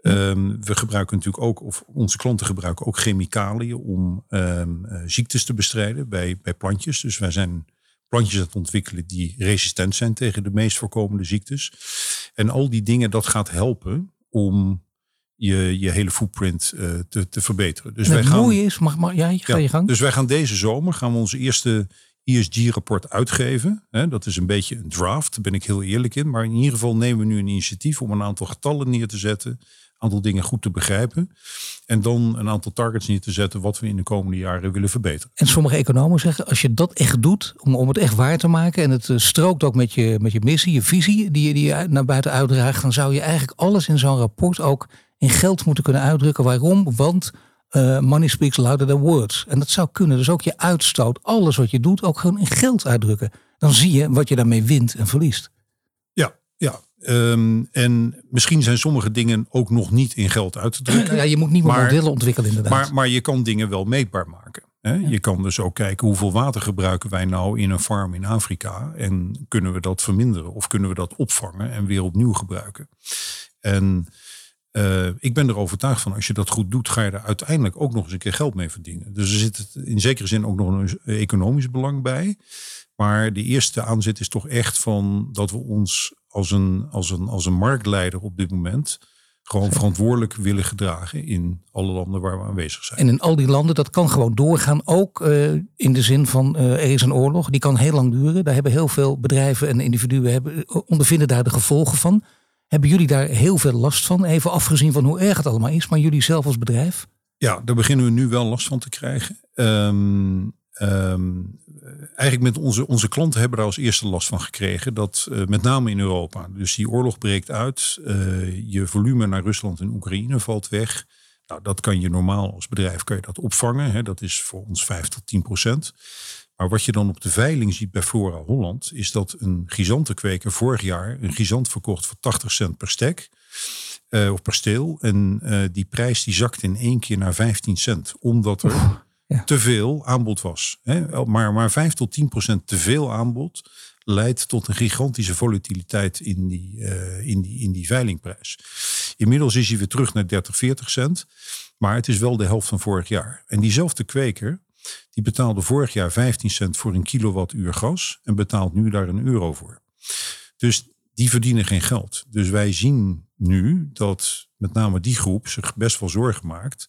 Ehm, we gebruiken natuurlijk ook, of onze klanten gebruiken ook chemicaliën om ehm, eh, ziektes te bestrijden bij, bij plantjes. Dus wij zijn plantjes aan het ontwikkelen die resistent zijn tegen de meest voorkomende ziektes. En al die dingen, dat gaat helpen om je, je hele footprint eh, te, te verbeteren. Dus wij het gaan, mooie is, mag, mag, ja, je ga je gang. Dus wij gaan deze zomer gaan we onze eerste ESG-rapport uitgeven. Hè, dat is een beetje een draft, daar ben ik heel eerlijk in. Maar in ieder geval nemen we nu een initiatief om een aantal getallen neer te zetten. Een aantal dingen goed te begrijpen. En dan een aantal targets neer te zetten wat we in de komende jaren willen verbeteren. En sommige economen zeggen, als je dat echt doet, om, om het echt waar te maken, en het eh, strookt ook met je, met je missie, je visie, die je, die je naar buiten uitdraagt, dan zou je eigenlijk alles in zo'n rapport ook in geld moeten kunnen uitdrukken. Waarom? Want eh, money speaks louder than words. En dat zou kunnen. Dus ook je uitstoot, alles wat je doet, ook gewoon in geld uitdrukken. Dan zie je wat je daarmee wint en verliest. Ja, ja. Ehm, en misschien zijn sommige dingen ook nog niet in geld uit te drukken. Ja, je moet nieuwe Maar- modellen ontwikkelen inderdaad. Maar, maar je kan dingen wel meetbaar maken. Hè? Je kan dus ook kijken hoeveel water gebruiken wij nou in een farm in Afrika. En kunnen we dat verminderen of kunnen we dat opvangen en weer opnieuw gebruiken. En eh, ik ben er overtuigd van, als je dat goed doet, ga je er uiteindelijk ook nog eens een keer geld mee verdienen. Dus er zit in zekere zin ook nog een economisch belang bij. Maar de eerste aanzet is toch echt van dat we ons als een, als een, als een marktleider op dit moment gewoon verantwoordelijk willen gedragen in alle landen waar we aanwezig zijn. En in al die landen, dat kan gewoon doorgaan. Ook eh, in de zin van eh, er is een oorlog. Die kan heel lang duren. Daar hebben heel veel bedrijven en individuen hebben, ondervinden daar de gevolgen van. Hebben jullie daar heel veel last van? Even afgezien van hoe erg het allemaal is. Maar jullie zelf als bedrijf? Ja, daar beginnen we nu wel last van te krijgen. Ehm, ehm, eigenlijk met onze, onze klanten hebben daar als eerste last van gekregen. Dat eh, met name in Europa. Dus die oorlog breekt uit. eh, je volume naar Rusland en Oekraïne valt weg. Nou, dat kan je normaal als bedrijf kan je dat opvangen. Hè. Dat is voor ons 5 tot 10 procent. Maar wat je dan op de veiling ziet bij Flora Holland, is dat een gizantenkweker vorig jaar een gizant verkocht voor 80 cent per stek. eh, of per steel. En eh, die prijs die zakt in één keer naar 15 cent. Omdat er ja. te veel aanbod was. Hè? Maar, maar 5 tot 10 procent te veel aanbod leidt tot een gigantische volatiliteit in die, eh, in die, in die veilingprijs. Inmiddels is hij weer terug naar 30, 40 cent. Maar het is wel de helft van vorig jaar. En diezelfde kweker, die betaalde vorig jaar 15 cent voor een kilowattuur gas. En betaalt nu daar een euro voor. Dus die verdienen geen geld. Dus wij zien nu dat met name die groep zich best wel zorgen maakt.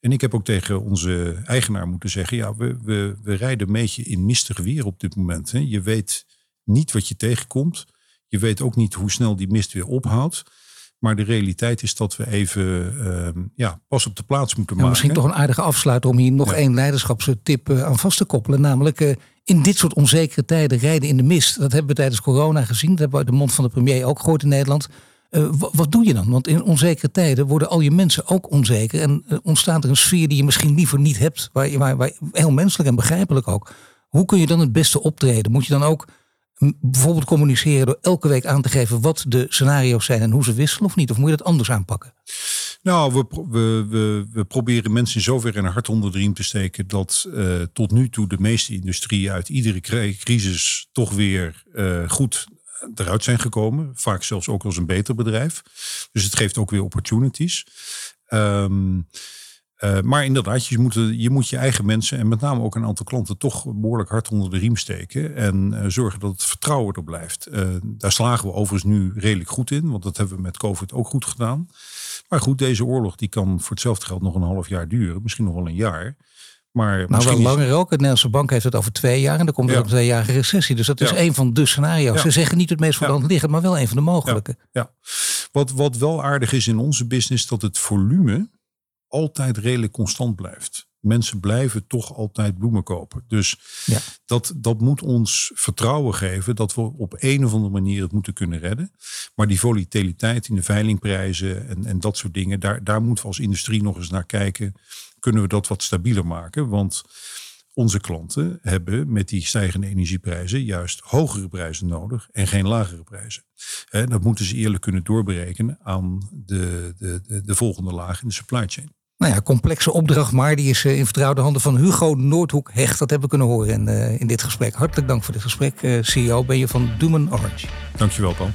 En ik heb ook tegen onze eigenaar moeten zeggen: ja, we, we, we rijden een beetje in mistig weer op dit moment. Hè. Je weet niet wat je tegenkomt. Je weet ook niet hoe snel die mist weer ophoudt. Maar de realiteit is dat we even ehm, ja, pas op de plaats moeten Nou, maken. misschien toch een aardige afsluiter om hier nog Ja. één leiderschapstip eh, aan vast te koppelen. Namelijk eh, in dit soort onzekere tijden rijden in de mist. Dat hebben we tijdens corona gezien. Dat hebben we uit de mond van de premier ook gehoord in Nederland. Eh, wa- wat doe je dan? Want in onzekere tijden worden al je mensen ook onzeker. En ontstaat er een sfeer die je misschien liever niet hebt. Waar, je- waar, waar, heel menselijk en begrijpelijk ook. Hoe kun je dan het beste optreden? Moet je dan ook bijvoorbeeld communiceren door elke week aan te geven wat de scenario's zijn en hoe ze wisselen of niet? Of moet je dat anders aanpakken? Nou, we, we, we, we proberen mensen in zoverre een hart onder de riem te steken dat uh, tot nu toe de meeste industrieën uit iedere crisis toch weer uh, goed eruit zijn gekomen. Vaak zelfs ook als een beter bedrijf. Dus het geeft ook weer opportunities. Um, uh, maar inderdaad, je moet, je moet je eigen mensen en met name ook een aantal klanten toch behoorlijk hard onder de riem steken. En uh, zorgen dat het vertrouwen er blijft. Uh, daar slagen we overigens nu redelijk goed in, want dat hebben we met COVID ook goed gedaan. Maar goed, deze oorlog die kan voor hetzelfde geld nog een half jaar duren, misschien nog wel een jaar. Maar nou, wel langer ook. De Nederlandse bank heeft het over twee jaar en dan komt er ja. een tweejarige recessie. Dus dat is ja. een van de scenario's. Ja. Ze zeggen niet het meest voor de hand liggen, maar wel een van de mogelijke. Ja. Wat, wat wel aardig is in onze business, dat het volume altijd redelijk constant blijft. Mensen blijven toch altijd bloemen kopen. Dus ja. dat, dat moet ons vertrouwen geven dat we op een of andere manier het moeten kunnen redden. Maar die volatiliteit in de veilingprijzen en, en dat soort dingen, daar, daar moeten we als industrie nog eens naar kijken. Kunnen we dat wat stabieler maken? Want onze klanten hebben met die stijgende energieprijzen juist hogere prijzen nodig en geen lagere prijzen. Dat moeten ze eerlijk kunnen doorberekenen aan de, de, de, de volgende laag in de supply chain. Nou ja, complexe opdracht, maar die is in vertrouwde handen van Hugo Noordhoek Hecht. Dat hebben we kunnen horen in, uh, in dit gesprek. Hartelijk dank voor dit gesprek. Uh, CEO ben je van Doemen Orange. Dankjewel, Paul.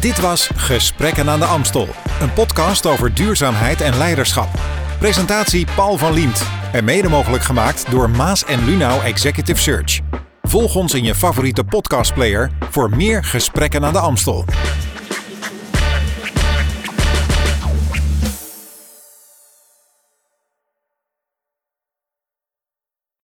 Dit was Gesprekken aan de Amstel. Een podcast over duurzaamheid en leiderschap. Presentatie Paul van Liemt. En mede mogelijk gemaakt door Maas en Lunau Executive Search. Volg ons in je favoriete podcastplayer voor meer Gesprekken aan de Amstel.